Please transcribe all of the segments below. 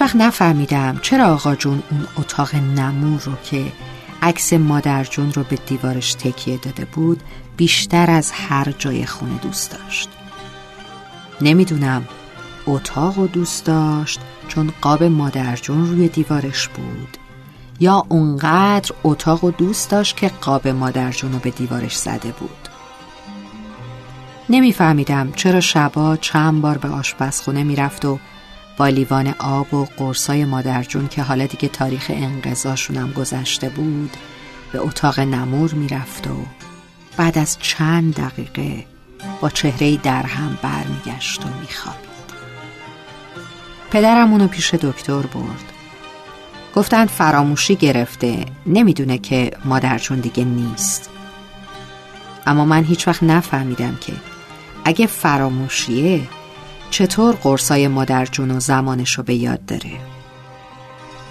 وقت نفهمیدم چرا آقا جون اون اتاق نمور رو که عکس مادر جون رو به دیوارش تکیه داده بود بیشتر از هر جای خونه دوست داشت. نمی‌دونم اتاق و دوست داشت چون قاب مادر جون روی دیوارش بود یا اونقدر اتاق و دوست داشت که قاب مادر جون رو به دیوارش زده بود. نمیفهمیدم چرا شبا چند بار به آشپزخونه می‌رفت و با لیوان آب و قرصای مادرجون که حالا دیگه تاریخ انقضاشونم گذشته بود به اتاق نمور می‌رفت و بعد از چند دقیقه با چهره در هم برمیگشت و میخوابید. پدرم اونو پیش دکتر برد. گفتند فراموشی گرفته نمی‌دونه که مادرجون دیگه نیست. اما من هیچ وقت نفهمیدم که اگه فراموشیه چطور قرصای مادر جون و زمانش رو به یاد داره؟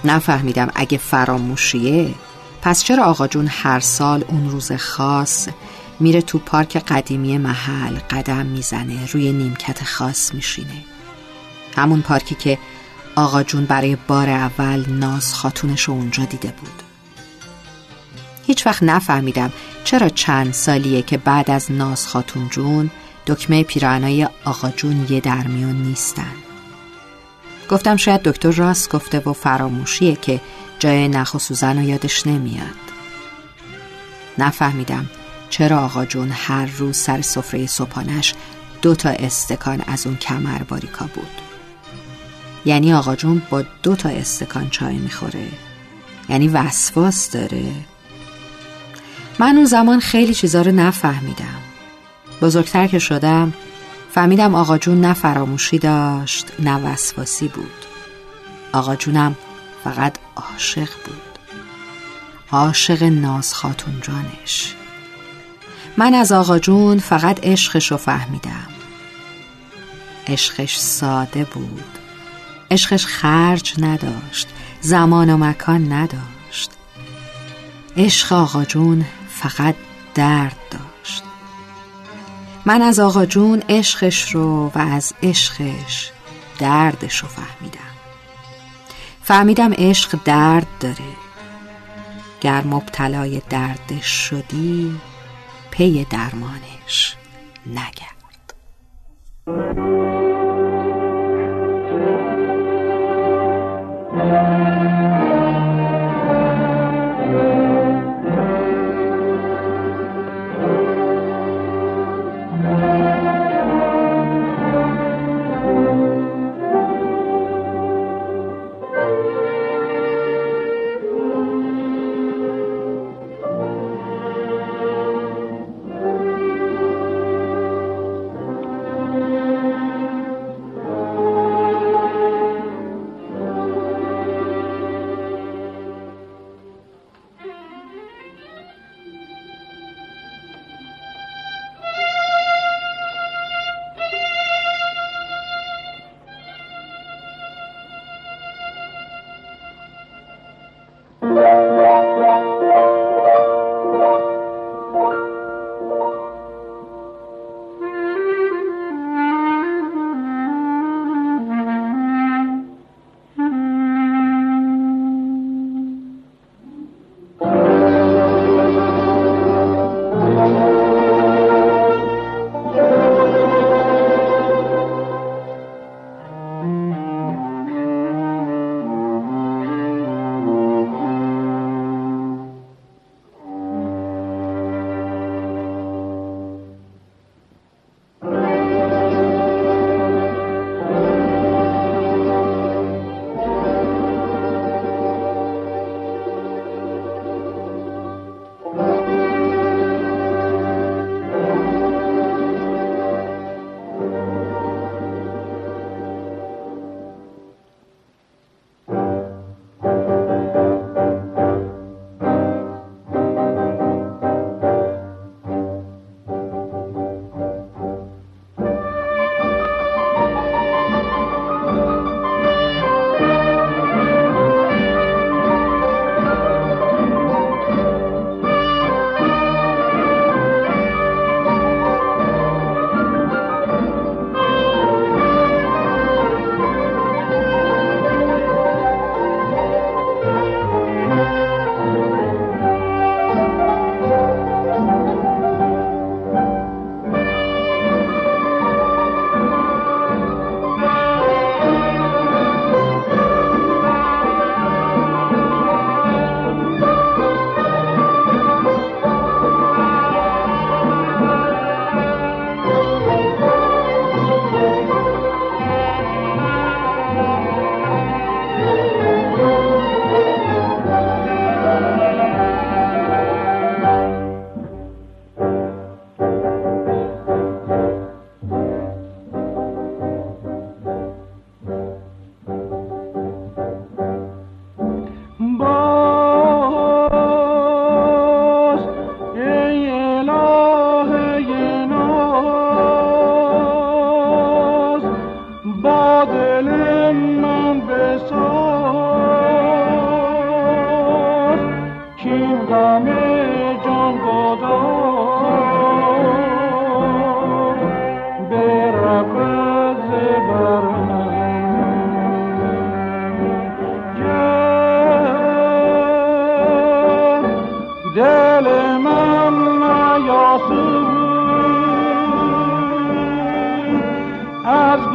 نفهمیدم اگه فراموشیه پس چرا آقا جون هر سال اون روز خاص میره تو پارک قدیمی محل قدم می‌زنه روی نیمکت خاص میشینه؟ همون پارکی که آقا جون برای بار اول ناز خاتونش رو اونجا دیده بود. هیچ وقت نفهمیدم چرا چند سالیه که بعد از ناز خاتون جون دکمه پیرانای آقا جون یه درمیون نیستن. گفتم شاید دکتر راست گفته و فراموشیه که جای نخ و سوزن و یادش نمیاد. نفهمیدم چرا آقا جون هر روز سر سفره صبحانش دو تا استکان از اون کمر باریکا بود. یعنی آقا جون با دو تا استکان چای می‌خوره. یعنی وسواس داره. من اون زمان خیلی چیزا رو نفهمیدم. بزرگتر که شدم فهمیدم آقا جون نه فراموشی داشت نه وسواسی بود. آقا جونم فقط عاشق بود. عاشق ناز خاتون جانش من از آقا جون فقط عشقش رو فهمیدم. عشقش ساده بود. عشقش خرج نداشت زمان و مکان نداشت. عشق آقا جون فقط درد داشت. من از آقا جون عشقش رو و از عشقش دردش رو فهمیدم. فهمیدم عشق درد داره. گر مبتلای دردش شدی پی درمانش نگرد.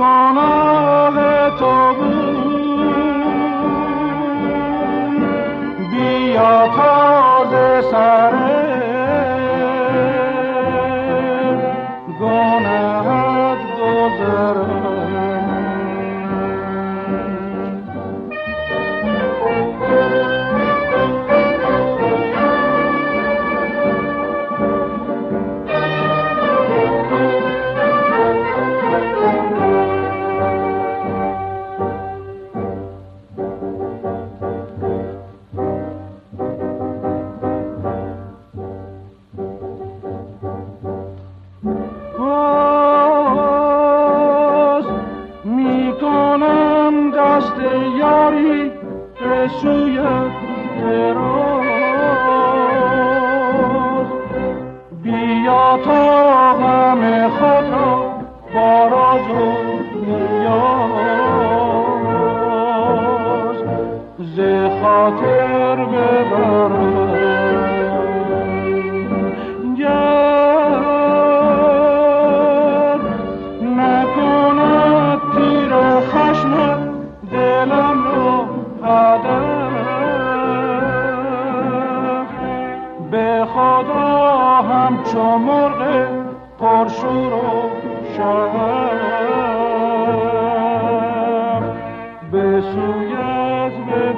ضلالة بیا تازه سر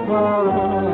far.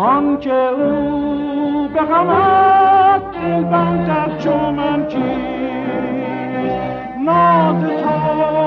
آنکه او به غمت دل بندد من کیست؟ ناز تو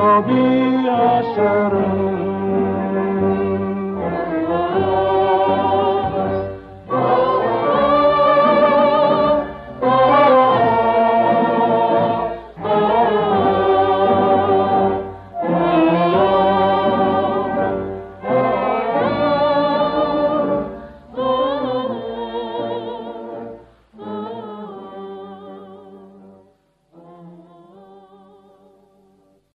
will be a shadow.